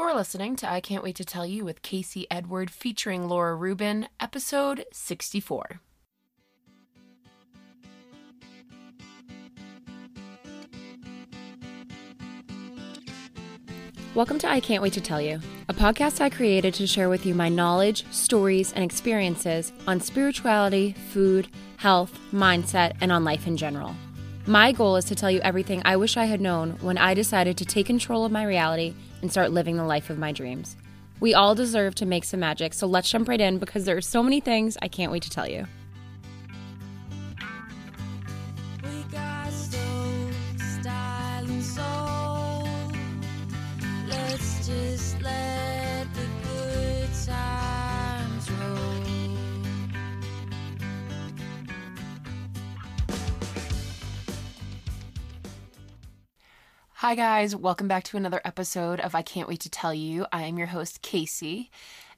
You're listening to I Can't Wait to Tell You with Casey Edward featuring Laura Rubin, episode 64. Welcome to I Can't Wait to Tell You, a podcast I created to share with you my knowledge, stories, and experiences on spirituality, food, health, mindset, and on life in general. My goal is to tell you everything I wish I had known when I decided to take control of my reality and start living the life of my dreams. We all deserve to make some magic, so let's jump right in because there are so many things I can't wait to tell you. Hi, guys. Welcome back to another episode of I Can't Wait to Tell You. I am your host, Casey.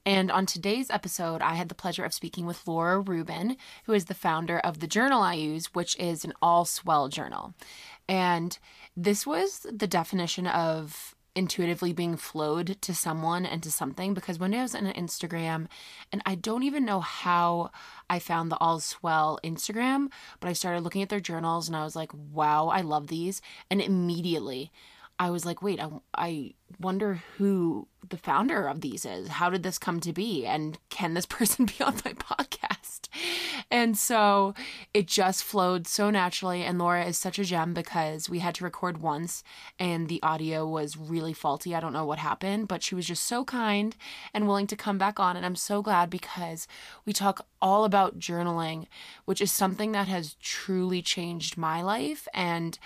And on today's episode, I had the pleasure of speaking with Laura Rubin, who is the founder of the journal I use, which is an Allswell journal. And this was the definition of intuitively being flowed to someone and to something because when I was on Instagram and I don't even know how I found the Allswell Instagram, but I started looking at their journals and I was like, wow, I love these. And immediately I was like, wait, I, I wonder who the founder of these is. How did this come to be? And can this person be on my podcast? And so it just flowed so naturally. And Laura is such a gem because we had to record once and the audio was really faulty. I don't know what happened, but she was just so kind and willing to come back on. And I'm so glad because we talk all about journaling, which is something that has truly changed my life. And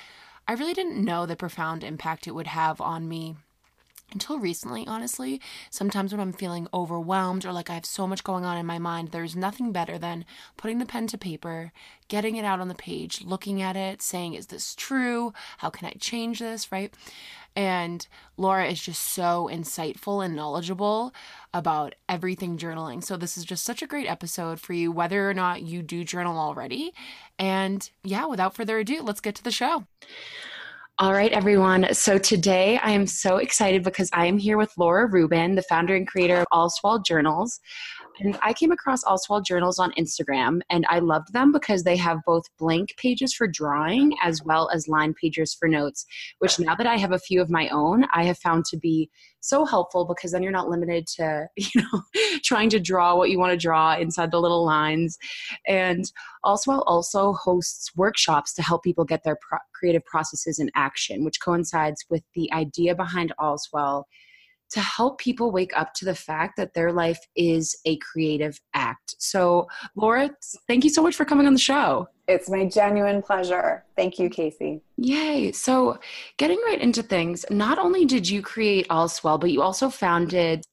I really didn't know the profound impact it would have on me until recently, honestly. Sometimes when I'm feeling overwhelmed or like I have so much going on in my mind, there's nothing better than putting the pen to paper, getting it out on the page, looking at it, saying, Is this true? How can I change this? Right? And Laura is just so insightful and knowledgeable about everything journaling. So, this is just such a great episode for you, whether or not you do journal already. And yeah, without further ado, let's get to the show. All right, everyone. So today I am so excited because I am here with Laura Rubin, the founder and creator of Allswell Journals. And I came across Allswell Journals on Instagram and I loved them because they have both blank pages for drawing as well as line pages for notes, which now that I have a few of my own, I have found to be so helpful because then you're not limited to you know trying to draw what you want to draw inside the little lines. And Allswell also hosts workshops to help people get their pro- creative processes in action which coincides with the idea behind Allswell to help people wake up to the fact that their life is a creative act. So, Laura, thank you so much for coming on the show. It's my genuine pleasure. Thank you, Casey. Yay. So, getting right into things, not only did you create Allswell, but you also founded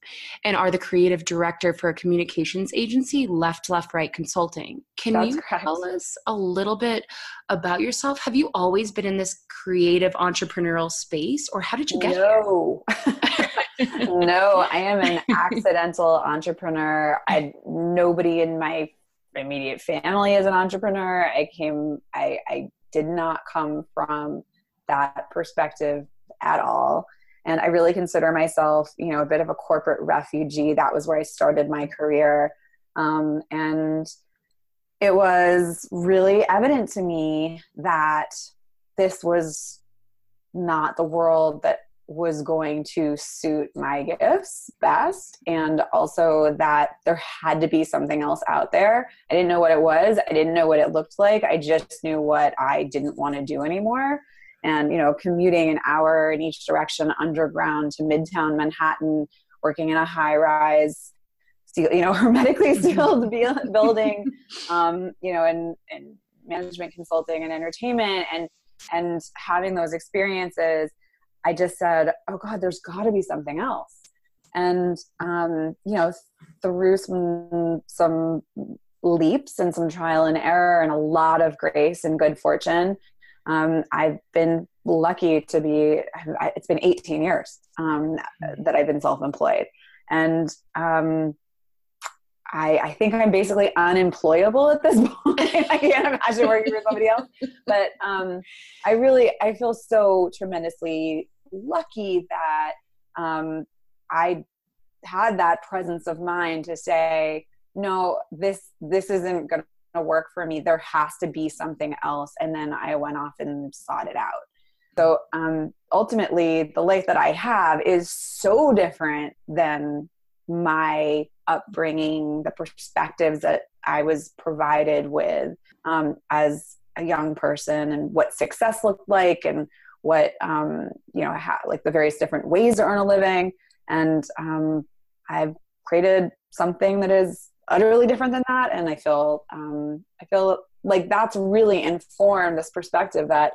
and are the creative director for a communications agency, Left, Left, Right Consulting. Can That's you correct. tell us a little bit about yourself? Have you always been in this creative entrepreneurial space, or how did you get no. here? no, I am an accidental entrepreneur. I nobody in my immediate family is an entrepreneur. I came I, I did not come from that perspective at all. And I really consider myself, you know, a bit of a corporate refugee. That was where I started my career. Um, and it was really evident to me that this was not the world that was going to suit my gifts best and also that there had to be something else out there. I didn't know what it was. I didn't know what it looked like. I just knew what i didn't want to do anymore. And you know commuting an hour in each direction underground to midtown manhattan working in a high rise you know hermetically sealed building um, you know and, and management consulting and entertainment and and having those experiences I just said, oh God, there's got to be something else. And, um, you know, through some, some leaps and some trial and error and a lot of grace and good fortune, um, I've been lucky to be, it's been 18 years um, that I've been self employed. And um, I, I, think I'm basically unemployable at this point. I can't imagine working for somebody else. But um, I really, I feel so tremendously lucky that um, I had that presence of mind to say, no, this this isn't going to work for me. There has to be something else. And then I went off and sought it out. So um, ultimately, the life that I have is so different than my upbringing, the perspectives that I was provided with um, as a young person, and what success looked like, and what um, you know, how, like the various different ways to earn a living. And um, I've created something that is utterly different than that, and I feel um, I feel like that's really informed this perspective that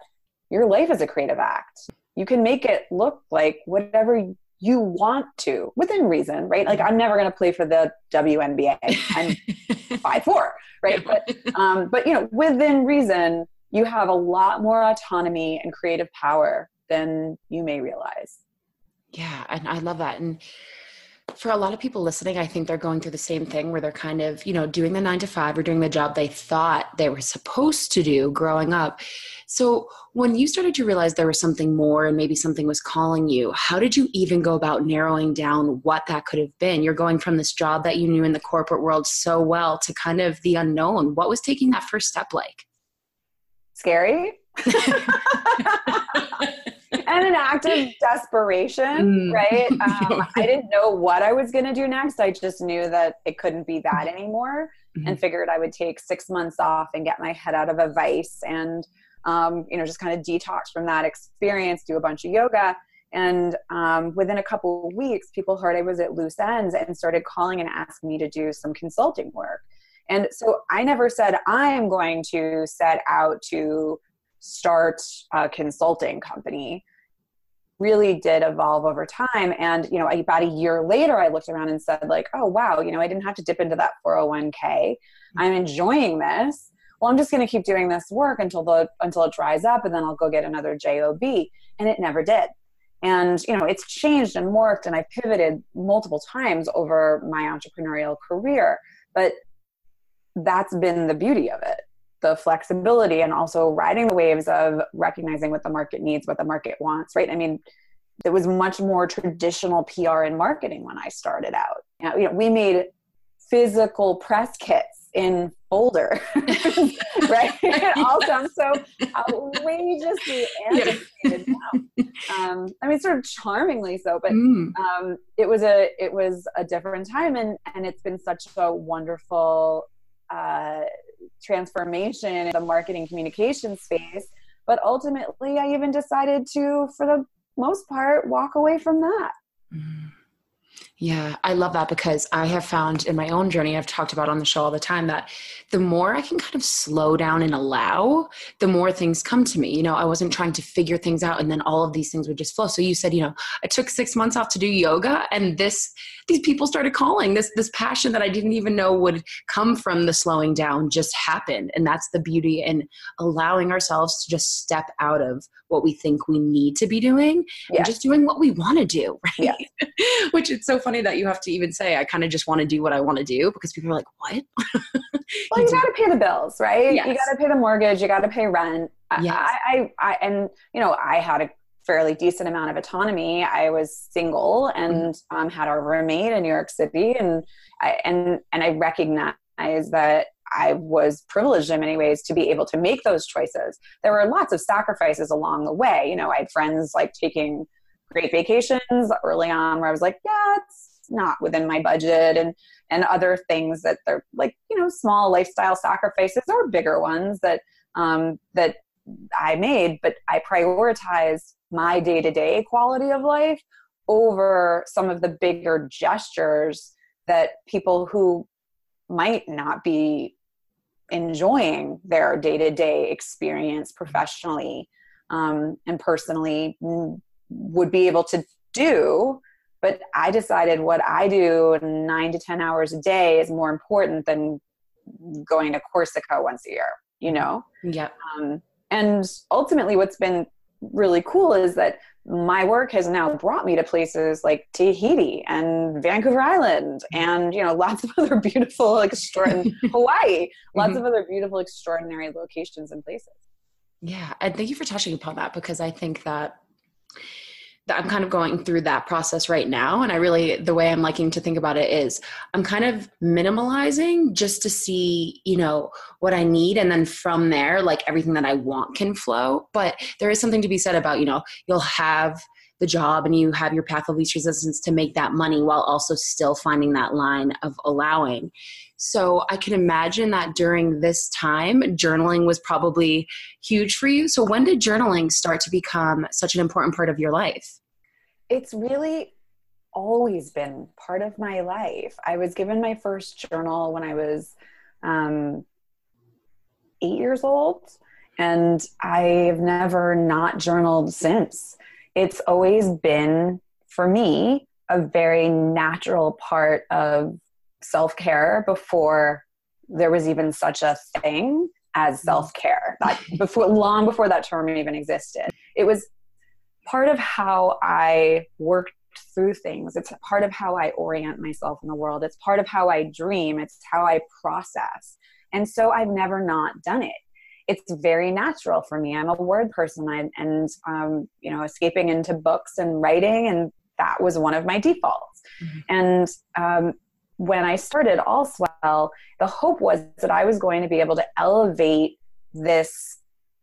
your life is a creative act. You can make it look like whatever you want to within reason, right? Like I'm never going to play for the WNBA. I'm five four, right? But um, but you know, within reason, you have a lot more autonomy and creative power than you may realize. Yeah, and I love that. And for a lot of people listening, I think they're going through the same thing where they're kind of, you know, doing the nine to five or doing the job they thought they were supposed to do growing up. So, when you started to realize there was something more and maybe something was calling you, how did you even go about narrowing down what that could have been? You're going from this job that you knew in the corporate world so well to kind of the unknown. What was taking that first step like? Scary. and an act of desperation, mm. right? Um, I didn't know what I was going to do next. I just knew that it couldn't be that anymore mm-hmm. and figured I would take six months off and get my head out of a vice and, um, you know, just kind of detox from that experience, do a bunch of yoga. And um, within a couple of weeks, people heard I was at loose ends and started calling and asking me to do some consulting work. And so I never said, I am going to set out to start a consulting company. Really did evolve over time. And you know about a year later i looked around and said like oh wow you know i didn't have to dip into that 401k mm-hmm. i'm enjoying this. Well i'm just going to keep doing this work until the until it dries up and then i'll go get another job and it never did. And you know it's changed and morphed and i pivoted multiple times over my entrepreneurial career. But that's been the beauty of it the flexibility and also riding the waves of recognizing what the market needs, what the market wants, right? I mean, it was much more traditional PR and marketing when I started out. You know, we made physical press kits in folder, right? it all sounds so outrageously antiquated now. Um, I mean, sort of charmingly so, but mm. um, it was a it was a different time, and and it's been such a wonderful uh, transformation in the marketing communication space. But ultimately, I even decided to, for the most part, walk away from that. Mm-hmm. Yeah, I love that because I have found in my own journey, I've talked about on the show all the time, that the more I can kind of slow down and allow, the more things come to me. You know, I wasn't trying to figure things out and then all of these things would just flow. So you said, you know, I took six months off to do yoga and this, these people started calling. This, this passion that I didn't even know would come from the slowing down just happened. And that's the beauty in allowing ourselves to just step out of what we think we need to be doing and just doing what we want to do, right? Which it's so funny that you have to even say, I kind of just want to do what I want to do because people are like, what? well, you got to pay the bills, right? Yes. You got to pay the mortgage, you got to pay rent. Yes. I, I, I, and you know, I had a fairly decent amount of autonomy. I was single and mm-hmm. um, had a roommate in New York City, and I and and I recognized that I was privileged in many ways to be able to make those choices. There were lots of sacrifices along the way. You know, I had friends like taking great vacations early on where I was like, yeah, it's not within my budget and and other things that they're like, you know, small lifestyle sacrifices or bigger ones that um, that I made, but I prioritized my day to day quality of life over some of the bigger gestures that people who might not be enjoying their day to day experience professionally um, and personally would be able to do. But I decided what I do nine to 10 hours a day is more important than going to Corsica once a year, you know? Yeah. Um, and ultimately, what's been really cool is that my work has now brought me to places like Tahiti and Vancouver Island and you know lots of other beautiful extraordinary Hawaii lots mm-hmm. of other beautiful extraordinary locations and places yeah and thank you for touching upon that because I think that I'm kind of going through that process right now. And I really, the way I'm liking to think about it is I'm kind of minimalizing just to see, you know, what I need. And then from there, like everything that I want can flow. But there is something to be said about, you know, you'll have the job and you have your path of least resistance to make that money while also still finding that line of allowing. So I can imagine that during this time, journaling was probably huge for you. So when did journaling start to become such an important part of your life? It's really always been part of my life. I was given my first journal when I was um, eight years old, and I've never not journaled since it's always been for me a very natural part of self care before there was even such a thing as mm-hmm. self care. That before long before that term even existed, it was part of how I worked through things. It's part of how I orient myself in the world. It's part of how I dream. It's how I process. And so I've never not done it it's very natural for me. I'm a word person, I, and um, you know, escaping into books and writing, and that was one of my defaults. Mm-hmm. And um, when I started Allswell, the hope was that I was going to be able to elevate this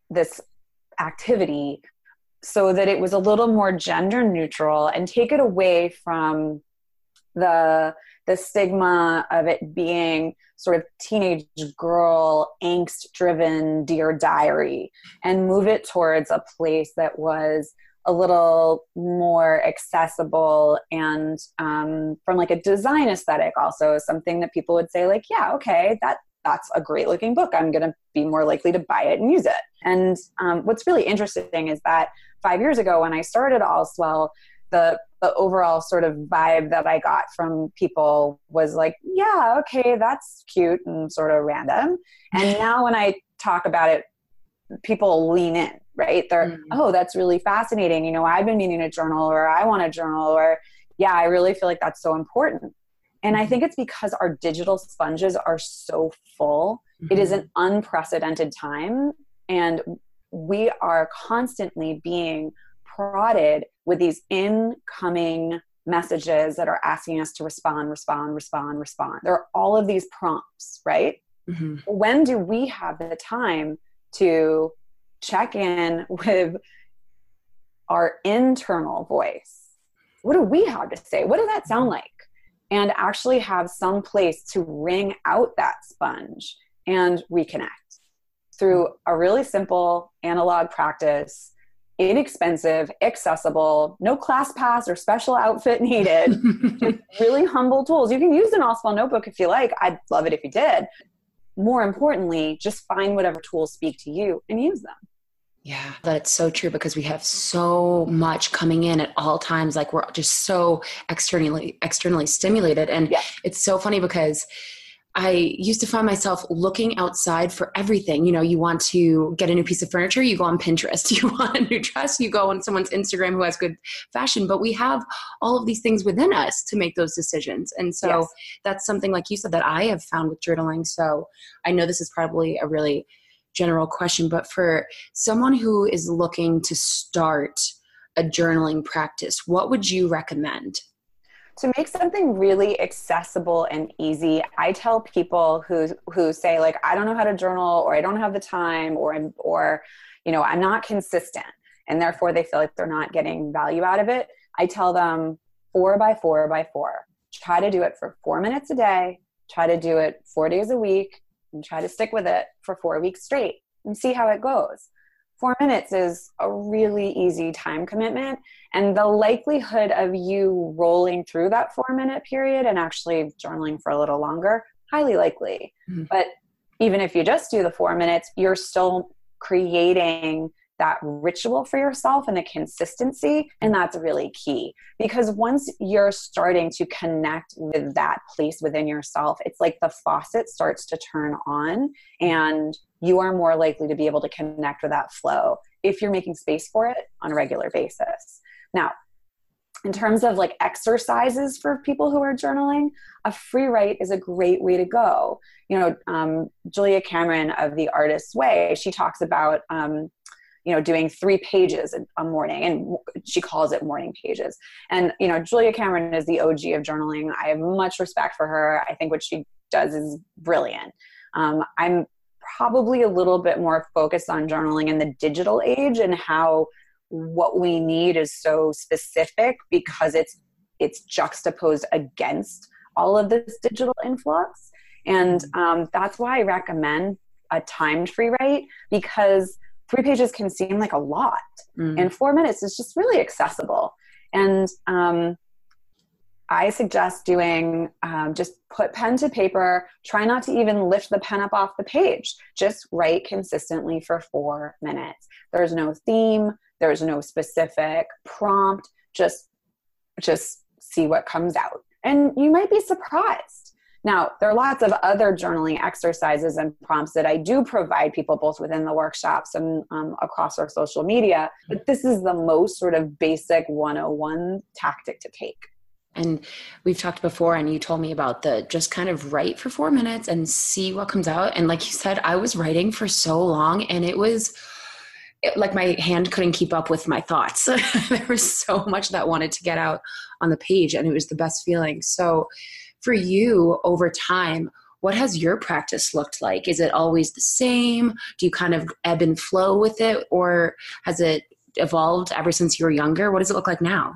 this activity so that it was a little more gender neutral and take it away from the the stigma of it being sort of teenage girl angst driven dear diary and move it towards a place that was a little more accessible and um, from like a design aesthetic also something that people would say like yeah okay that that's a great looking book. I'm going to be more likely to buy it and use it. And um, what's really interesting is that five years ago when i started allswell the the overall sort of vibe that I got from people was like, yeah, okay, that's cute and sort of random. And now when I talk about it, people lean in, right? They're, mm-hmm. oh, that's really fascinating. You know, I've been meaning to journal or I want to journal or yeah, I really feel like that's so important. And I mm-hmm. think it's because our digital sponges are so full. Mm-hmm. It is an mm-hmm. unprecedented time and we are constantly being prodded with these incoming messages that are asking us to respond, respond, respond, respond. There are all of these prompts, right? Mm-hmm. When do we have the time to check in with our internal voice? What do we have to say? What does that sound like? And actually have some place to wring out that sponge and reconnect through a really simple analog practice inexpensive, accessible, no class pass or special outfit needed. really humble tools. You can use an Allswell notebook if you like. I'd love it if you did. More importantly, just find whatever tools speak to you and use them. Yeah, that's so true because we have so much coming in at all times. Like we're just so externally externally stimulated, and yeah. it's so funny because I used to find myself looking outside for everything. You know, you want to get a new piece of furniture, you go on Pinterest. You want a new dress, you go on someone's Instagram who has good fashion. But we have all of these things within us to make those decisions. And so yes. that's something, like you said, that I have found with journaling. So I know this is probably a really general question, but for someone who is looking to start a journaling practice, what would you recommend? To make something really accessible and easy i tell people who who say like i don't know how to journal or i don't have the time or i'm or you know i'm not consistent and therefore they feel like they're not getting value out of it. I tell them four by four by four. Try to do it for four minutes a day try to do it four days a week and try to stick with it for four weeks straight and see how it goes four minutes is a really easy time commitment. And the likelihood of you rolling through that four minute period and actually journaling for a little longer, highly likely. Mm-hmm. But even if you just do the four minutes, you're still creating that ritual for yourself and the consistency. And that's really key because once you're starting to connect with that place within yourself, it's like the faucet starts to turn on and you are more likely to be able to connect with that flow if you're making space for it on a regular basis. Now, in terms of like exercises for people who are journaling, a free write is a great way to go. You know, um, Julia Cameron of The Artist's Way, she talks about um, you know doing three pages a morning and she calls it morning pages. And you know julia cameron is the og of journaling. I have much respect for her. I think what she does is brilliant. Um, i'm probably a little bit more focused on journaling in the digital age and how what we need is so specific because it's it's juxtaposed against all of this digital influx. And um, that's why i recommend a timed free write because three pages can seem like a lot. Mm. and four minutes is just really accessible. And um, i suggest doing um, just put pen to paper. Try not to even lift the pen up off the page. Just write consistently for four minutes. There's no theme. There's no specific prompt. Just just see what comes out. And you might be surprised now, there are lots of other journaling exercises and prompts that I do provide people both within the workshops and um, across our social media, but this is the most sort of basic 101 tactic to take. And we've talked before, and you told me about the just kind of write for four minutes and see what comes out. And like you said, I was writing for so long, and it was it, like my hand couldn't keep up with my thoughts. there was so much that wanted to get out on the page, and it was the best feeling. So, for you over time, what has your practice looked like? Is it always the same? Do you kind of ebb and flow with it, or has it evolved ever since you were younger? What does it look like now?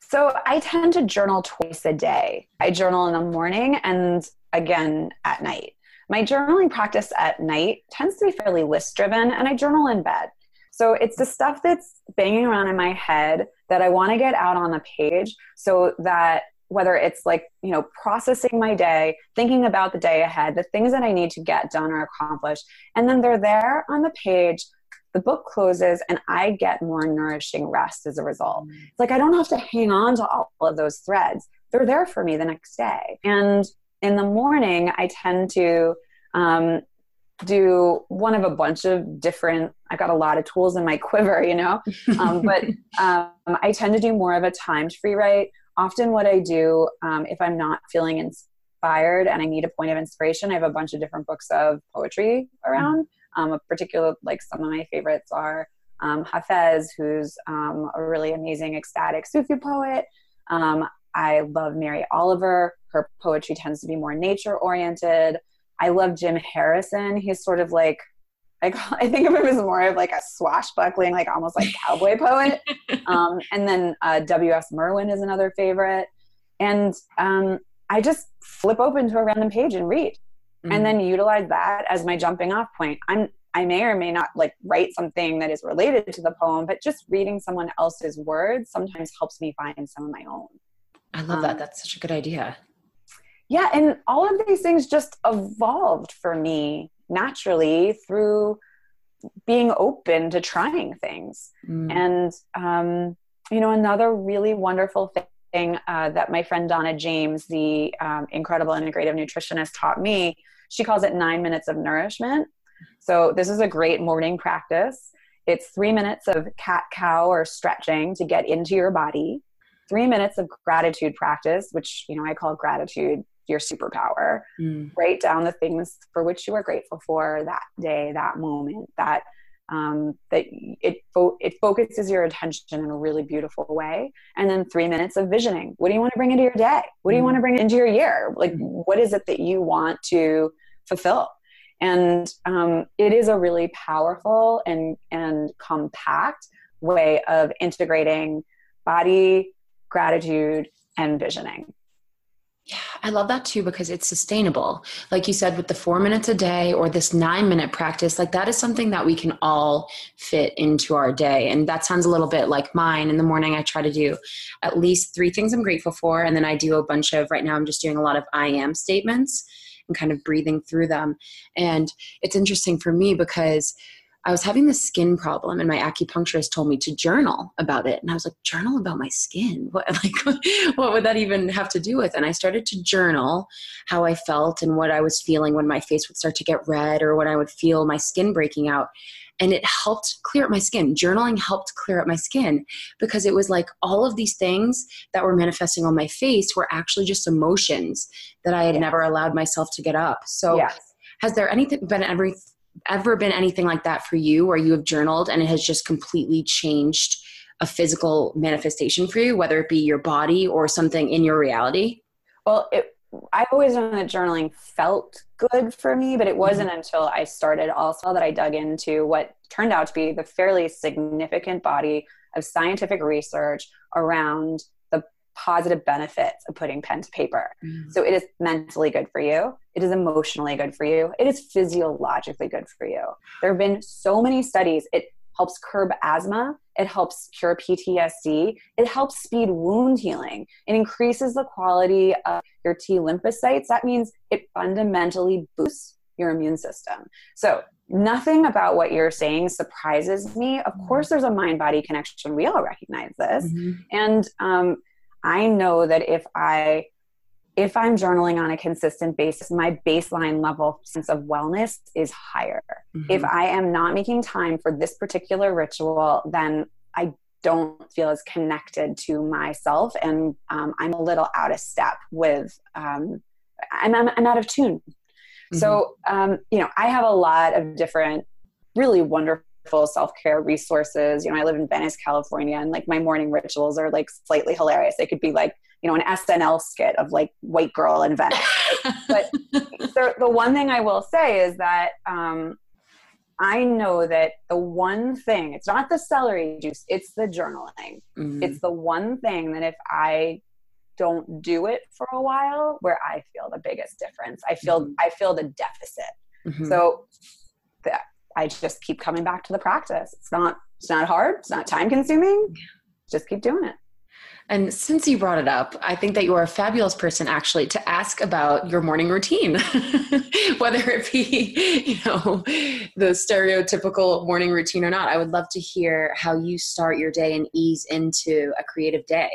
So I tend to journal twice a day. I journal in the morning and again at night. My journaling practice at night tends to be fairly list driven, and I journal in bed. So it's the stuff that's banging around in my head that I want to get out on the page so that whether it's like you know processing my day thinking about the day ahead the things that i need to get done or accomplish and then they're there on the page the book closes and i get more nourishing rest as a result. Mm. it's like i don't have to hang on to all of those threads. They're there for me the next day. And in the morning i tend to um, do one of a bunch of different i got a lot of tools in my quiver you know? Um, but um, i tend to do more of a timed free write often what I do um, if I'm not feeling inspired and I need a point of inspiration, I have a bunch of different books of poetry around. Um, a particular, like some of my favorites are um, Hafez, who's um, a really amazing ecstatic Sufi poet. Um, I love Mary Oliver. Her poetry tends to be more nature oriented. I love Jim Harrison. He's sort of like I, call, I think of him as more of like a swashbuckling, like almost like cowboy poet. Um, and then uh, W.S. Merwin is another favorite. And um, I just flip open to a random page and read, mm-hmm. and then utilize that as my jumping off point. I'm I may or may not like write something that is related to the poem, but just reading someone else's words sometimes helps me find some of my own. I love um, that. That's such a good idea. Yeah, and all of these things just evolved for me naturally through being open to trying things. Mm. And, um, you know, another really wonderful thing uh, that my friend Donna James, the um, incredible integrative nutritionist, taught me, she calls it nine minutes of nourishment. So, this is a great morning practice. It's three minutes of cat cow or stretching to get into your body, three minutes of gratitude practice, which, you know, I call gratitude your superpower. Mm. Write down the things for which you are grateful for that day, that moment, that um, that it fo- it focuses your attention in a really beautiful way. And then three minutes of visioning. What do you want to bring into your day? What do you mm. want to bring into your year? Like, mm. what is it that you want to fulfill? And um, it is a really powerful and and compact way of integrating body, gratitude, and visioning. Yeah, I love that too because it's sustainable. Like you said, with the four minutes a day or this nine minute practice, like that is something that we can all fit into our day. And that sounds a little bit like mine. In the morning, I try to do at least three things I'm grateful for. And then I do a bunch of, right now, I'm just doing a lot of I am statements and kind of breathing through them. And it's interesting for me because I was having this skin problem, and my acupuncturist told me to journal about it. And I was like, journal about my skin? What like what would that even have to do with? And I started to journal how I felt and what I was feeling when my face would start to get red or when I would feel my skin breaking out. And it helped clear up my skin. Journaling helped clear up my skin because it was like all of these things that were manifesting on my face were actually just emotions that I had yes. never allowed myself to get up. So, yes. has there anything been every ever been anything like that for you where you have journaled and it has just completely changed a physical manifestation for you, whether it be your body or something in your reality? Well, it, I've always known that journaling felt good for me, but it mm-hmm. wasn't mm-hmm. until I started Allswell that I dug into what turned out to be the fairly significant body of scientific research around positive benefits of putting pen to paper. Mm-hmm. So it is mentally good for you. It is emotionally good for you. It is physiologically good for you. There have been so many studies. It helps curb asthma. It helps cure PTSD. It helps speed wound healing. It increases the quality of your T lymphocytes. That means it fundamentally boosts your immune system. So, nothing about what you're saying surprises me. Of mm-hmm. course, there's a mind body connection. We all recognize this. Mm-hmm. And um, I know that if I if I'm journaling on a consistent basis, my baseline level sense of wellness is higher. Mm-hmm. If I am not making time for this particular ritual, then I don't feel as connected to myself and um, I'm a little out of step with, um, I'm, I'm, I'm, out of tune. Mm-hmm. So, um, you know, I have a lot of different really wonderful self-care resources. You know, I live in Venice, California, and like my morning rituals are like slightly hilarious. They could be like you know an SNL skit of like white girl in Venice. but the, the one thing I will say is that um, I know that the one thing it's not the celery juice, it's the journaling. Mm-hmm. It's the one thing that if I don't do it for a while, where I feel the biggest difference. I feel mm-hmm. I feel the deficit. Mm-hmm. So that I just keep coming back to the practice. It's not it's not hard. It's not time consuming. Just keep doing it. And since you brought it up, I think that you are a fabulous person actually to ask about your morning routine, whether it be, you know, the stereotypical morning routine or not. I would love to hear how you start your day and ease into a creative day.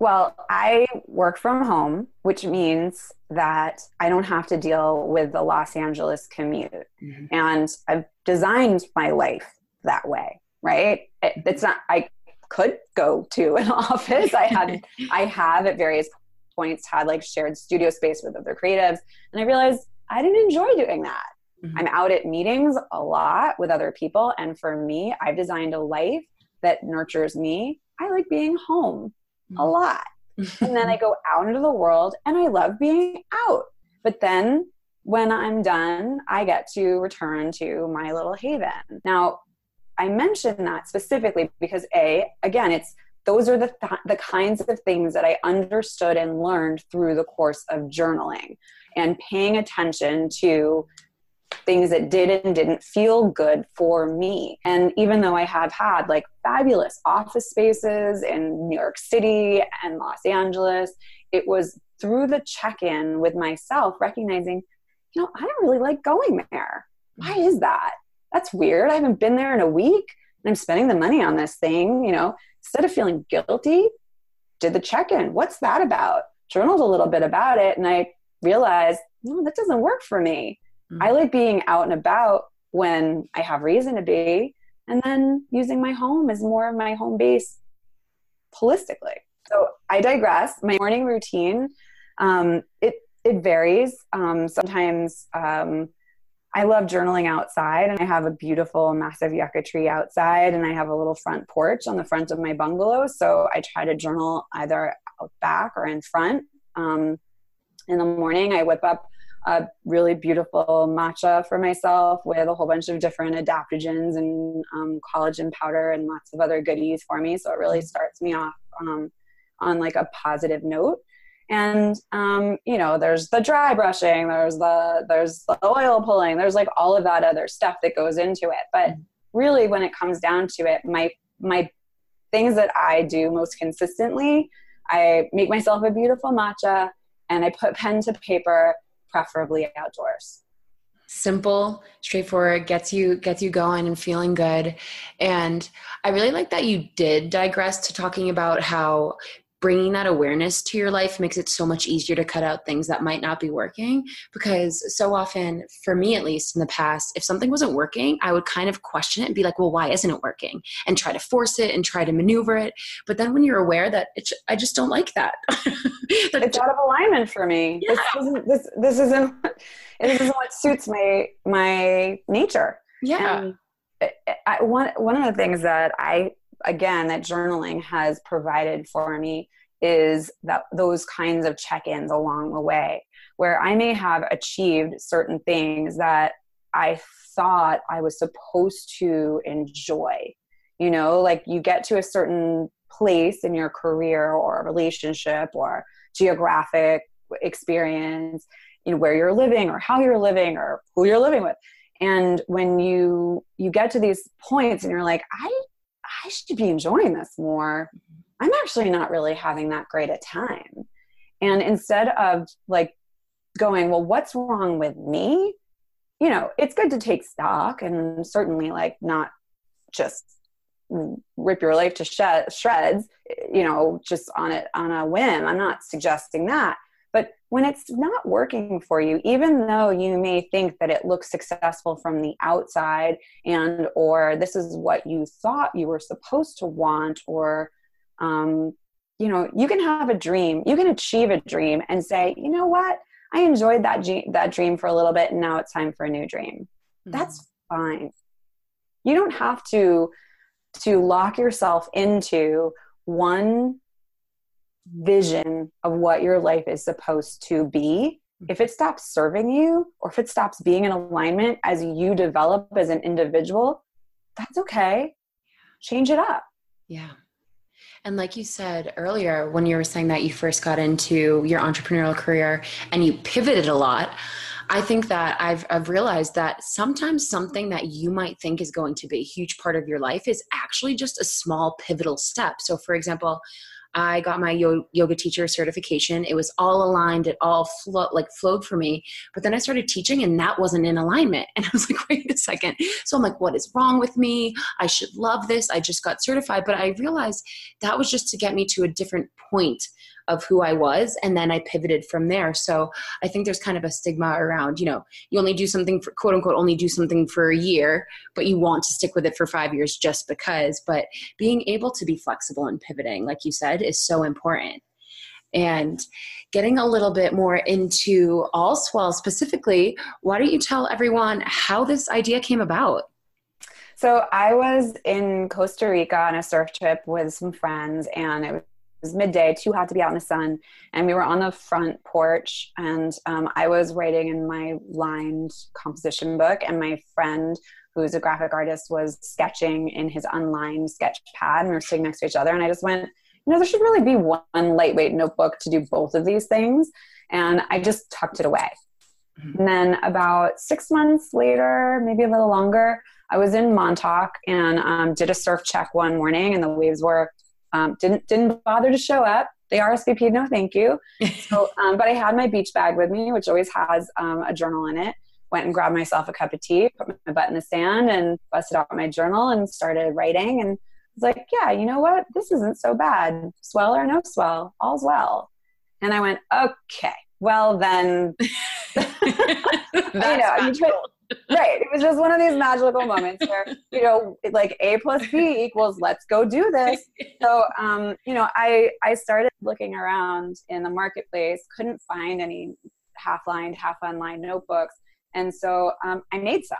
Well, I work from home, which means that I don't have to deal with the Los Angeles commute. Mm-hmm. And I've designed my life that way, right? It, it's not, I could go to an office. I had, I have at various points had like shared studio space with other creatives, and I realized I didn't enjoy doing that. Mm-hmm. I'm out at meetings a lot with other people, and for me, I've designed a life that nurtures me. I like being home. A mm. lot. and then I go out into the world and I love being out. But then when I'm done, I get to return to my little haven. Now, I mention that specifically because a again it's those are the th- the kinds of things that I understood and learned through the course of journaling and paying attention to things that did and didn't feel good for me. And even though I have had like fabulous office spaces in New York City and Los Angeles, it was through the check in with myself recognizing, you know, I don't really like going there. Why is that? that's weird. I haven't been there in a week and I'm spending the money on this thing, you know, instead of feeling guilty, did the check in. What's that about? Journaled a little bit about it and I realized, no, that doesn't work for me. Mm-hmm. I like being out and about when I have reason to be, and then using my home as more of my home base holistically. So I digress. My morning routine, um, it it varies. Um, sometimes um, I love journaling outside, and I have a beautiful, massive yucca tree outside, and I have a little front porch on the front of my bungalow. So I try to journal either out back or in front. Um, in the morning, I whip up a really beautiful matcha for myself with a whole bunch of different adaptogens and um, collagen powder and lots of other goodies for me. So it really starts me off um, on like a positive note. And um, you know there's the dry brushing there's the there's the oil pulling there's like all of that other stuff that goes into it. But really when it comes down to it my my things that i do most consistently i make myself a beautiful matcha and i put pen to paper preferably outdoors. Simple straightforward gets you gets you going and feeling good. And i really like that you did digress to talking about how bringing that awareness to your life makes it so much easier to cut out things that might not be working because so often for me at least in the past if something wasn't working i would kind of question it and be like well why isn't it working and try to force it and try to maneuver it but then when you're aware that it's i just don't like that that it's out of alignment for me yeah. this isn't this, this isn't this isn't what suits my my nature. Yeah. And eh, eh, I, one one of the things that I again that journaling has provided for me is that those kinds of check-ins along the way where I may have achieved certain things that I thought I was supposed to enjoy. You know, like you get to a certain place in your career or relationship or geographic experience, you know, where you're living or how you're living or who you're living with. And when you you get to these points and you're like, I I should be enjoying this more. Mm-hmm. I'm actually not really having that great a time. And instead of like going, well, what's wrong with me? You know, it's good to take stock and certainly like not just rip your life to shreds, you know, just on it on a whim. I'm not suggesting that. But when it's not working for you, even though you may think that it looks successful from the outside and or this is what you thought you were supposed to want or um, you know, you can have a dream, you can achieve a dream and say, you know what, I enjoyed that that dream for a little bit, and now it's time for a new dream. Mm-hmm. That's fine. You don't have to to lock yourself into one vision of what your life is supposed to be. If it stops serving you, or if it stops being in alignment as you develop as an individual, that's okay. Change it up. Yeah. And like you said earlier, when you were saying that you first got into your entrepreneurial career and you pivoted a lot, I think that I've, I've realized that sometimes something that you might think is going to be a huge part of your life is actually just a small pivotal step. So, for example, I got my yoga teacher certification. It was all aligned. It all like flowed for me. But then I started teaching and that wasn't in alignment. And I was like, wait a second. So I'm like, what is wrong with me? I should love this. I just got certified. But I realized that was just to get me to a different point of who I was. And then I pivoted from there. So I think there's kind of a stigma around, you know, you only do something for quote unquote, only do something for a year, but you want to stick with it for five years just because. But being able to be flexible and pivoting, like you said, is so important. And getting a little bit more into all Allswell specifically, why don't you tell everyone how this idea came about? So I was in Costa Rica on a surf trip with some friends, and it was midday, too hot to be out in the sun, and we were on the front porch, and um, I was writing in my lined composition book, and my friend, who's a graphic artist, was sketching in his unlined sketch pad, and we were sitting next to each other, and I just went, you know, there should really be one lightweight notebook to do both of these things, and I just tucked it away. Mm-hmm. And then about six months later, maybe a little longer, I was in Montauk and um, did a surf check one morning, and the waves were um, didn't didn't bother to show up. They RSVP'd, no thank you. So, um, but I had my beach bag with me, which always has um, a journal in it. Went and grabbed myself a cup of tea, put my butt in the sand, and busted out my journal and started writing. And I was like, yeah, you know what? This isn't so bad. Swell or no swell, all's well. And I went, okay, well then. That's you know, you right. It was just one of these magical moments where, you know, like A plus B equals let's go do this. So, um, you know, I, I started looking around in the marketplace, couldn't find any half lined, half unlined notebooks. And so um, I made some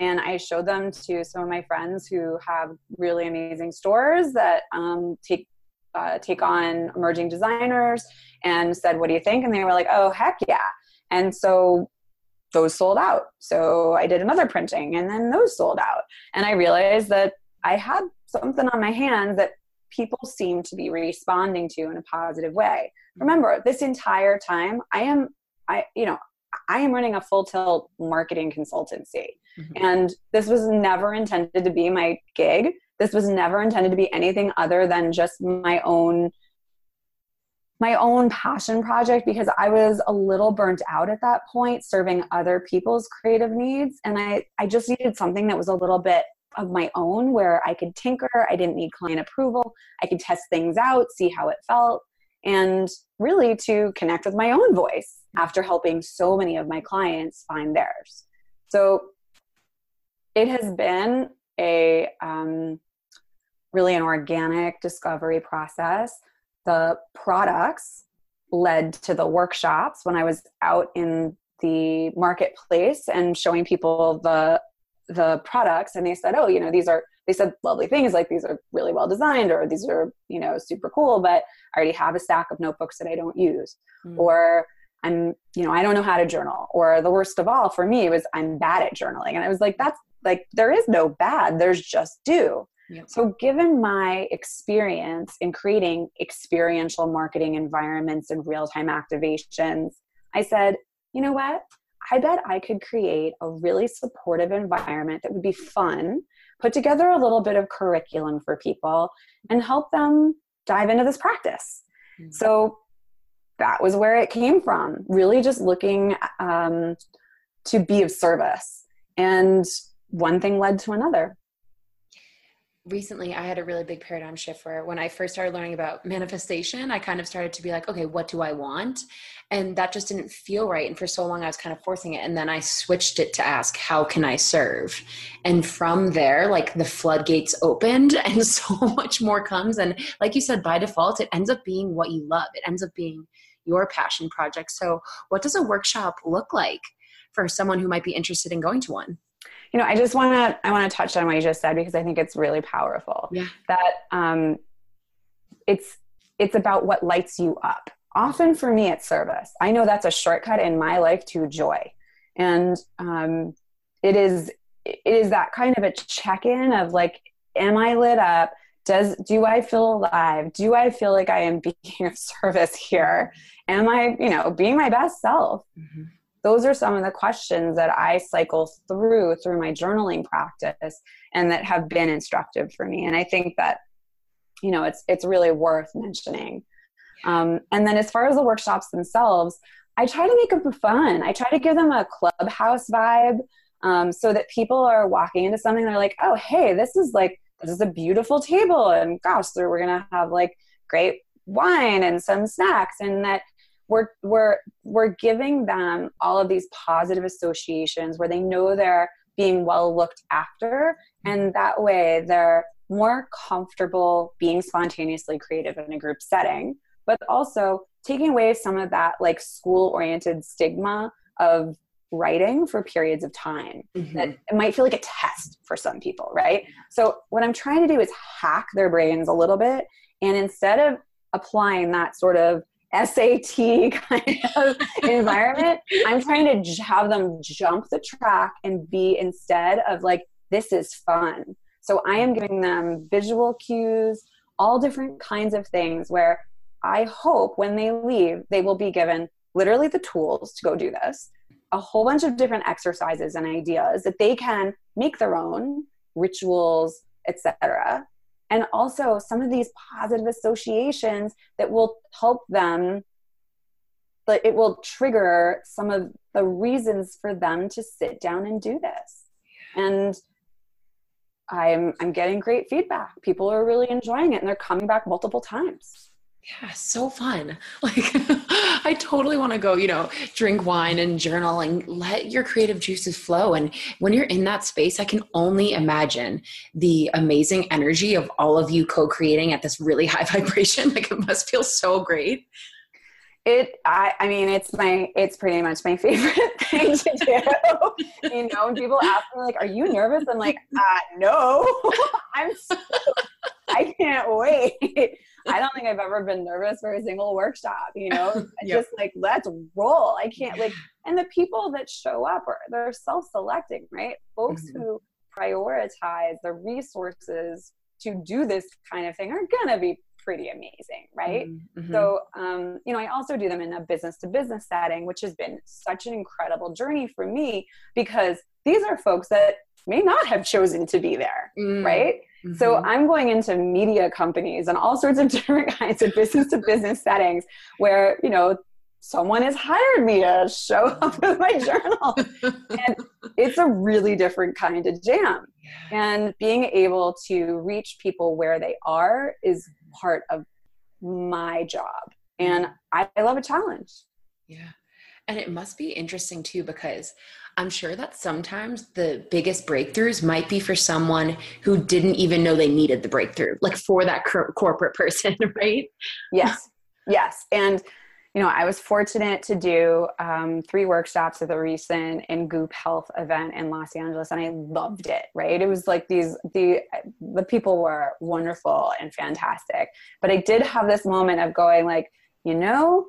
and I showed them to some of my friends who have really amazing stores that um, take uh, take on emerging designers and said, "What do you think?" And they were like, "Oh, heck yeah!" And so those sold out. So I did another printing and then those sold out. And I realized that I had something on my hands that people seem to be responding to in a positive way. Remember, this entire time I am I you know, I am running a full tilt marketing consultancy. Mm-hmm. And this was never intended to be my gig. This was never intended to be anything other than just my own my own passion project because I was a little burnt out at that point serving other people's creative needs. And I, I just needed something that was a little bit of my own where I could tinker. I didn't need client approval. I could test things out, see how it felt, and really to connect with my own voice after helping so many of my clients find theirs. So it has been a um, really an organic discovery process the products led to the workshops when I was out in the marketplace and showing people the the products. And they said oh you know these are they said lovely things like these are really well designed or these are you know super cool but i already have a stack of notebooks that i don't use. Mm. or i'm you know i don't know how to journal. Or the worst of all for me was i'm bad at journaling. And i was like that's like there is no bad. There's just do Yep. So, given my experience in creating experiential marketing environments and real time activations, I said, you know what? I bet I could create a really supportive environment that would be fun, put together a little bit of curriculum for people, and help them dive into this practice. Mm-hmm. So, that was where it came from. Really, just looking um, to be of service. And one thing led to another recently I had a really big paradigm shift where when I first started learning about manifestation, I kind of started to be like, okay, what do I want? And that just didn't feel right. And for so long, I was kind of forcing it. And then I switched it to ask, how can I serve? And from there, like the floodgates opened and so much more comes. And like you said, by default, it ends up being what you love, it ends up being your passion project. So, what does a workshop look like for someone who might be interested in going to one? You know i just want to i want to touch on what you just said because i think it's really powerful. Yeah. that um it's it's about what lights you up. Often for me it's service. I know that's a shortcut in my life to joy. And um it is it is that kind of a check-in of like am i lit up? Does do i feel alive? Do i feel like i am being of service here? Am i you know being my best self? Mm-hmm those are some of the questions that I cycle through through my journaling practice and that have been instructive for me. And I think that, you know, it's it's really worth mentioning. Um, and then as far as the workshops themselves, I try to make them fun. I try to give them a clubhouse vibe um, so that people are walking into something. They're like, oh, hey, this is like this is a beautiful table, and gosh, we're gonna have like great wine and some snacks, and that we're we're we're giving them all of these positive associations where they know they're being well looked after and that way they're more comfortable being spontaneously creative in a group setting but also taking away some of that like school oriented stigma of writing for periods of time mm-hmm. that it might feel like a test for some people right so what i'm trying to do is hack their brains a little bit and instead of applying that sort of SAT kind of environment. I'm trying to have them jump the track and be instead of like, this is fun. So I am giving them visual cues, all different kinds of things where I hope when they leave, they will be given literally the tools to go do this, a whole bunch of different exercises and ideas that they can make their own rituals, etc and also some of these positive associations that will help them but it will trigger some of the reasons for them to sit down and do this. And i'm i'm getting great feedback. People are really enjoying it and they're coming back multiple times yeah, so fun. Like, I totally want to go, you know, drink wine and journal and let your creative juices flow. And when you're in that space, I can only imagine the amazing energy of all of you co creating at this really high vibration. Like, it must feel so great. It, I, I mean, it's my, it's pretty much my favorite thing to do. you know, when people ask me, like, are you nervous? I'm like, uh, no, I'm, so, I can't wait. I don't think I've ever been nervous for a single workshop, you know, yep. just like, let's roll. I can't like, and the people that show up are, they're self-selecting, right? Folks mm-hmm. who prioritize the resources to do this kind of thing are going to be pretty amazing, right? Mm-hmm. So, um, you know, I also do them in a business to business setting, which has been such an incredible journey for me because these are folks that may not have chosen to be there, mm. right? Mm-hmm. So I'm going into media companies and all sorts of different kinds of business to business settings where, you know, someone has hired me to show up with my journal. and it's a really different kind of jam. And being able to reach people where they are is part of my job. Mm-hmm. And I, I love a challenge. Yeah. And it must be interesting too because I'm sure that sometimes the biggest breakthroughs might be for someone who didn't even know they needed the breakthrough, like for that cor- corporate person, right? Yes. Yes. And you know, I was fortunate to do um, three workshops at the recent in Goop Health event in Los Angeles, and I loved it. Right, it was like these the the people were wonderful and fantastic, but I did have this moment of going like, you know,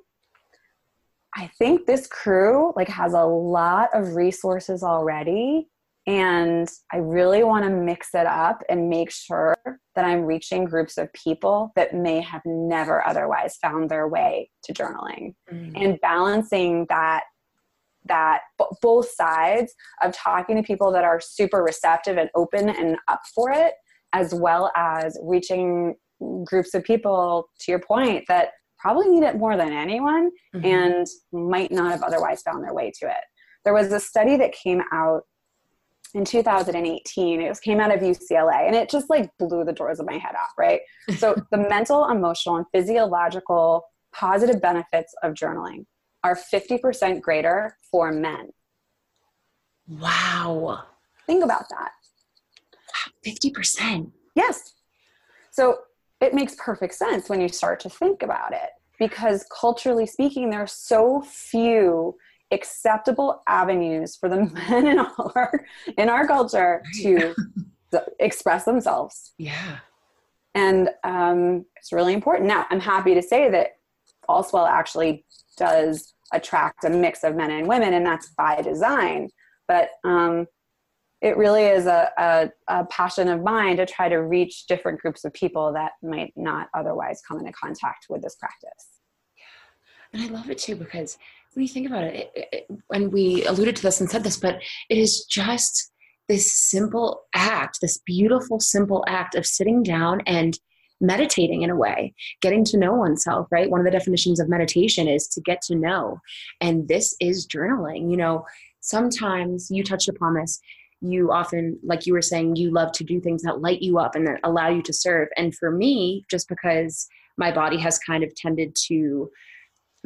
I think this crew like has a lot of resources already and I really want to mix it up and make sure that I'm reaching groups of people that may have never otherwise found their way to journaling mm-hmm. and balancing that that both sides of talking to people that are super receptive and open and up for it as well as reaching groups of people to your point that probably need it more than anyone mm-hmm. and might not have otherwise found their way to it there was a study that came out in 2018 it was came out of ucla and it just like blew the doors of my head off right? So the mental emotional and physiological positive benefits of journaling are 50% greater for men. Wow. Think about that. 50% yes. So it makes perfect sense when you start to think about it because culturally speaking there are so few acceptable avenues for the men in our in our culture to express themselves. Yeah. And um, it's really important. Now, I'm happy to say that Allswell actually does attract a mix of men and women, and that's by design. But um, it really is a, a, a, passion of mine to try to reach different groups of people that might not otherwise come into contact with this practice. Yeah. And I love it too because when you think about it, it, it, we alluded to this and said this, but it is just this simple act, this beautiful, simple act of sitting down and meditating in a way, getting to know oneself, right? One of the definitions of meditation is to get to know. And this is journaling. You know, sometimes you touched upon this. You often, like you were saying, you love to do things that light you up and that allow you to serve. And for me, just because my body has kind of tended to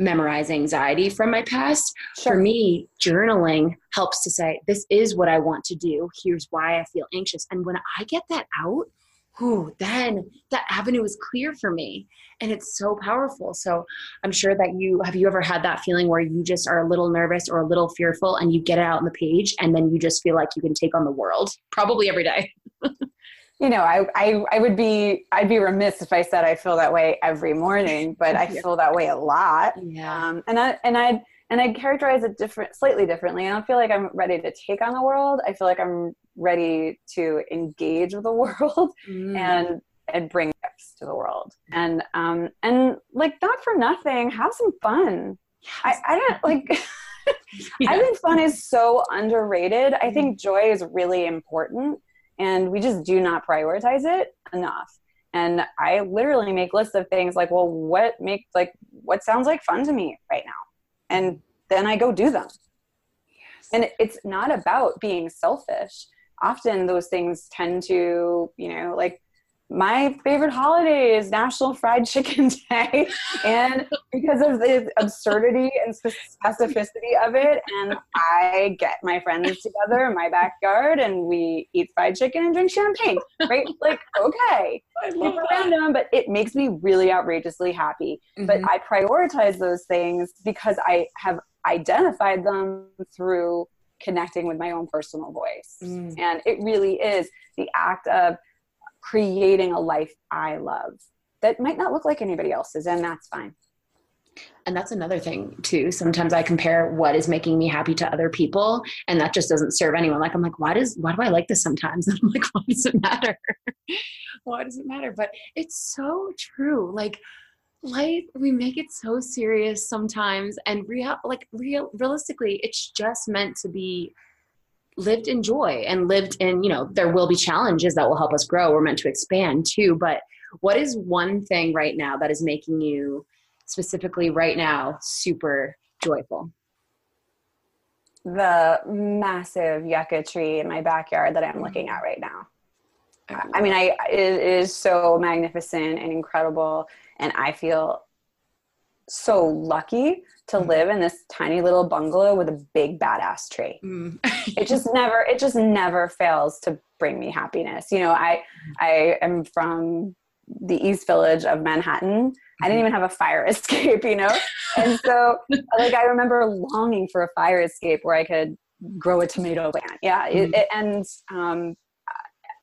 memorize anxiety from my past. Sure. For me, journaling helps to say, this is what I want to do. Here's why I feel anxious. And when I get that out, whew, then that avenue is clear for me. And it's so powerful. So I'm sure that you have you ever had that feeling where you just are a little nervous or a little fearful and you get it out on the page and then you just feel like you can take on the world? Probably every day. you know, I, I, I would be, I'd be remiss if I said I feel that way every morning, but I feel that way a lot. Yeah. Um, and I, and I, and I characterize it different, slightly differently. I don't feel like I'm ready to take on the world. I feel like I'm ready to engage with the world mm. and, and bring gifts to the world. And, um, and like not for nothing, have some fun. I, I don't like, yeah. I think fun is so underrated. I think mm. joy is really important and we just do not prioritize it enough. And i literally make lists of things like well what makes like what sounds like fun to me right now? And then i go do them. Yes. and it's not about being selfish. Often those things tend to you know like my favorite holiday is National Fried Chicken Day. And because of the absurdity and specificity of it, and I get my friends together in my backyard and we eat fried chicken and drink champagne, right? Like, okay, it's random, but it makes me really outrageously happy. Mm-hmm. But I prioritize those things because I have identified them through connecting with my own personal voice. Mm. And it really is the act of creating a life I love that might not look like anybody else's, and that's fine. And that's another thing too. Sometimes I compare what is making me happy to other people, and that just doesn't serve anyone. Like I'm like, why does why do I like this sometimes? And I'm like, why does it matter? why does it matter? But it's so true. Like life, we make it so serious sometimes, and real like real realistically, it's just meant to be lived in joy and lived in you know there will be challenges that will help us grow. We're meant to expand too. But what is one thing right now that is making you specifically right now super joyful? The massive yucca tree in my backyard that i'm mm-hmm. looking at right now. I mean i it is so magnificent and incredible and i feel so lucky to mm. live in this tiny little bungalow with a big badass tree. Mm. it just never it just never fails to bring me happiness. You know, I I am from the East Village of Manhattan, I didn't even have a fire escape, you know? And so, like, I remember longing for a fire escape where I could grow a tomato plant. Yeah. Mm-hmm. It, and, um,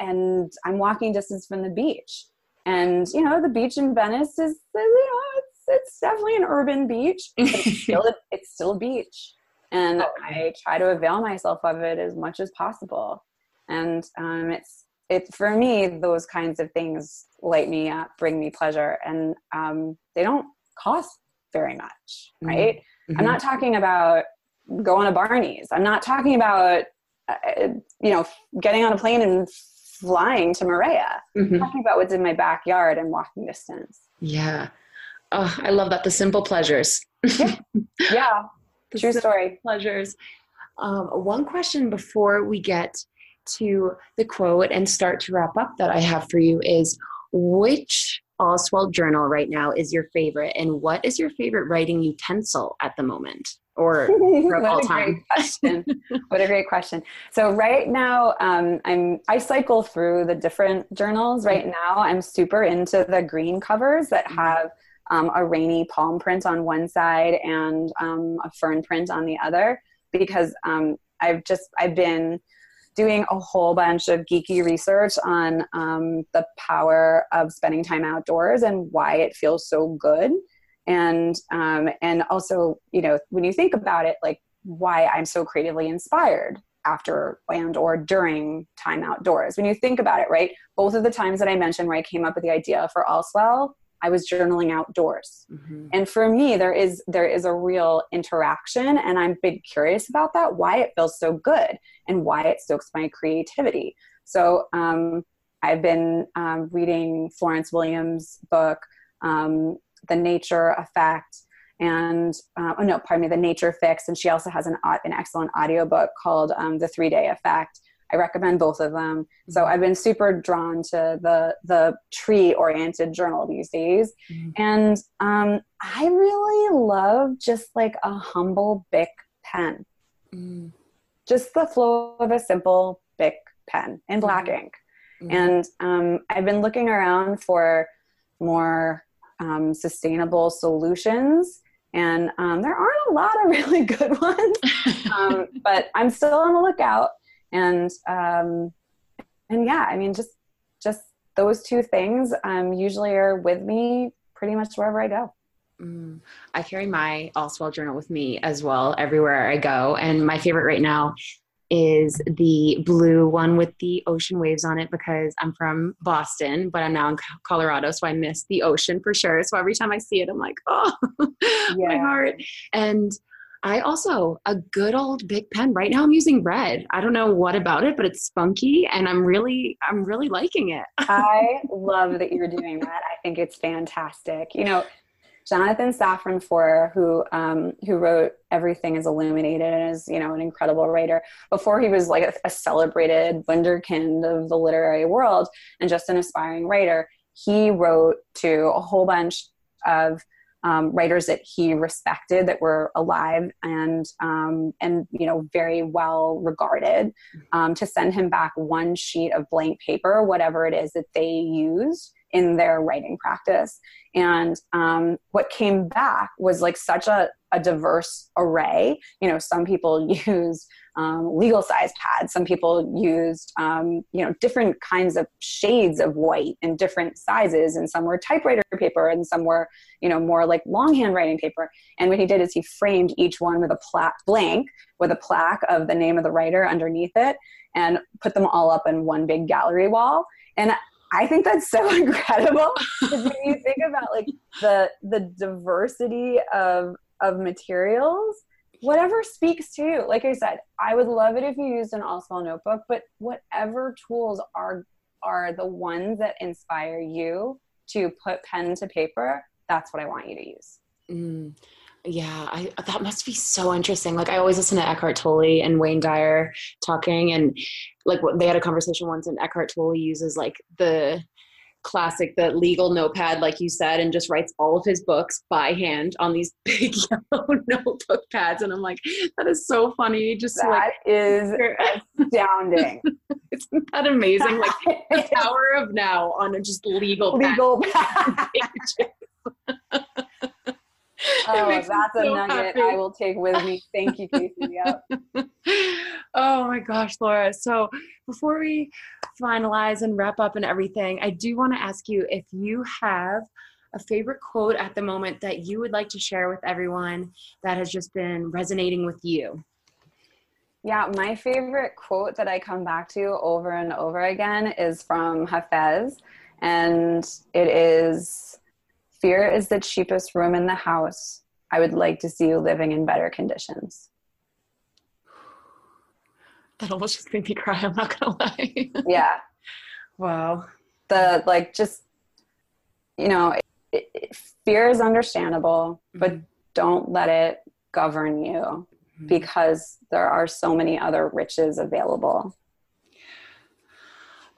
and I'm walking distance from the beach. And, you know, the beach in Venice is, you know, it's, definitely an urban beach, it's still, a, it's still a beach. And oh. I try to avail myself of it as much as possible. And um, it's, it for me those kinds of things light me up bring me pleasure and um, they don't cost very much mm-hmm. right mm-hmm. i'm not talking about going to barney's i'm not talking about uh, you know getting on a plane and flying to Moorea. Mm-hmm. I'm talking about what's in my backyard and walking distance yeah oh i love that the simple pleasures yeah, yeah. true story pleasures um, one question before we get to the quote and start to wrap up that I have for you is which Allswell journal right now is your favorite, and what is your favorite writing utensil at the moment? Or for all time? question. what a great question. So right now, um, I'm I cycle through the different journals. Right mm-hmm. now, I'm super into the green covers that mm-hmm. have um, a rainy palm print on one side and um, a fern print on the other because um, I've just I've been doing a whole bunch of geeky research on um, the power of spending time outdoors and why it feels so good. And um, and also you know when you think about it like why i'm so creatively inspired after and or during time outdoors. When you think about it right both of the times that i mentioned where i came up with the idea for allswell I was journaling outdoors. Mm-hmm. And for me, there is there is a real interaction, and I'm big curious about that. Why it feels so good, and why it stokes my creativity. So um, I've been um, reading Florence Williams' book, um, The Nature Effect, and uh, oh no, pardon me, The Nature Fix, and she also has an an excellent audiobook called um, The Three Day Effect I recommend both of them. So mm-hmm. I've been super drawn to the the tree oriented journal these days, mm-hmm. and um, I really love just like a humble Bic pen, mm. just the flow of a simple Bic pen in black mm-hmm. ink. Mm-hmm. And um, I've been looking around for more um, sustainable solutions and um, there aren't a lot of really good ones um, but i'm still on the lookout and um, and yeah i mean just just those two things um, usually are with me pretty much wherever i go mm. i carry my allswell journal with me as well everywhere i go and my favorite right now is the blue one with the ocean waves on it because I'm from Boston, but I'm now in Colorado, so I miss the ocean for sure. So every time I see it, I'm like, oh, yeah. my heart. And I also a good old Bic pen. Right now I'm using red. I don't know what about it, but it's spunky and I'm really I'm really liking it. I love that you're doing that. I think it's fantastic. You know, Jonathan Safran Foer, who um, who wrote Everything is Illuminated and is you know an incredible writer. Before he was like a, a celebrated wunderkind of the literary world and just an aspiring writer, he wrote to a whole bunch of um, writers that he respected that were alive and um, and you know very well regarded um, to send him back one sheet of blank paper whatever it is that they used in their writing practice. And um, what came back was like such a, a diverse array you know some people use um, legal size pads. Some people used, um, you know, different kinds of shades of white and different sizes, and some were typewriter paper, and some were, you know, more like longhand writing paper. And what he did is he framed each one with a plaque blank with a plaque of the name of the writer underneath it, and put them all up in one big gallery wall. And I think that's so incredible because when you think about like the the diversity of of materials whatever speaks to you. Like I said, I would love it if you used an Allswell notebook, but whatever tools are are the ones that inspire you to put pen to paper, that's what I want you to use. Mm, yeah, I, that must be so interesting. Like I always listen to Eckhart Tolle and Wayne Dyer talking, and like they had a conversation once, and Eckhart Tolle uses like the classic, the legal notepad, like you said, and just writes all of his books by hand on these big yellow notebook pads. And I'm like, that is so funny. Just that like is astounding. Isn't that amazing? Like the power of now on a just legal legal pad. Oh, that's so a nugget happy. I will take with me. Thank you, Casey. Yep. oh my gosh, Laura. So before we finalize and wrap up and everything, I do want to ask you if you have a favorite quote at the moment that you would like to share with everyone that has just been resonating with you. Yeah, my favorite quote that I come back to over and over again is from Hafez, and it is Fear is the cheapest room in the house. I would like to see you living in better conditions. That almost just made me cry, I'm not gonna lie. yeah. Wow. The like just you know, it, it, fear is understandable, mm-hmm. but don't let it govern you mm-hmm. because there are so many other riches available.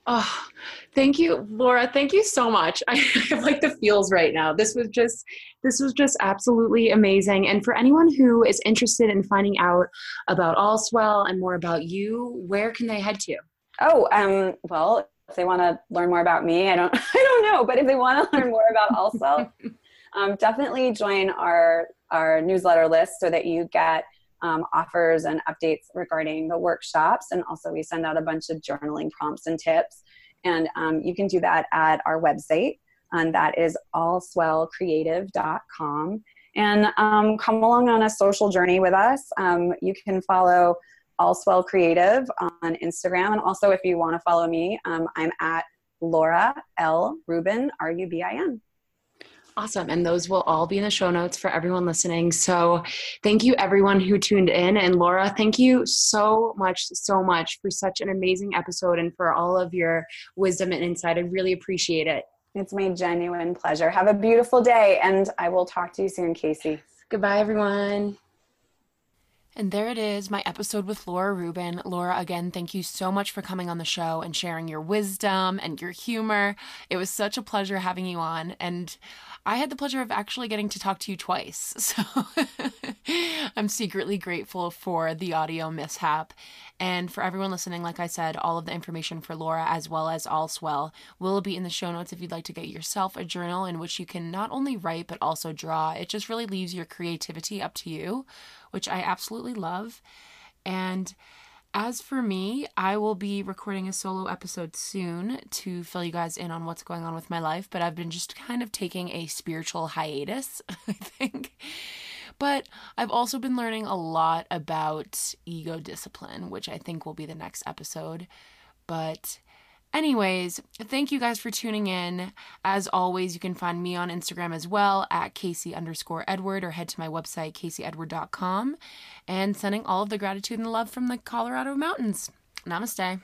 Oh, thank you, Laura. Thank you so much. I have like the feels right now. This was just this was just absolutely amazing. And for anyone who is interested in finding out about Allswell and more about you, where can they head to? Oh, um, well, if they want to learn more about me, I don't, I don't know, but if they want to learn more about Allswell, um, definitely join our our newsletter list so that you get um, offers and updates regarding the workshops. And also, we send out a bunch of journaling prompts and tips. And um, you can do that at our website, and that is allswellcreative.com. And um, come along on a social journey with us. Um, you can follow Allswell Creative on Instagram. And also, if you want to follow me, um, I'm at Laura L. Rubin, R U B I N. Awesome. And those will all be in the show notes for everyone listening. So thank you, everyone who tuned in. And Laura, thank you so much, so much for such an amazing episode and for all of your wisdom and insight. I really appreciate it. It's my genuine pleasure. Have a beautiful day. And I will talk to you soon, Casey. Goodbye, everyone. And there it is, my episode with Laura Rubin. Laura, again, thank you so much for coming on the show and sharing your wisdom and your humor. It was such a pleasure having you on. And I had the pleasure of actually getting to talk to you twice. So I'm secretly grateful for the audio mishap. And for everyone listening, like I said, all of the information for Laura as well as Allswell will be in the show notes if you'd like to get yourself a journal in which you can not only write but also draw. It just really leaves your creativity up to you, which I absolutely love. And as for me, I will be recording a solo episode soon to fill you guys in on what's going on with my life, but I've been just kind of taking a spiritual hiatus, I think. But I've also been learning a lot about ego discipline, which I think will be the next episode. But Anyways, thank you guys for tuning in. As always, you can find me on Instagram as well at Casey underscore Edward or head to my website, caseyedward.com, and sending all of the gratitude and love from the Colorado mountains. Namaste.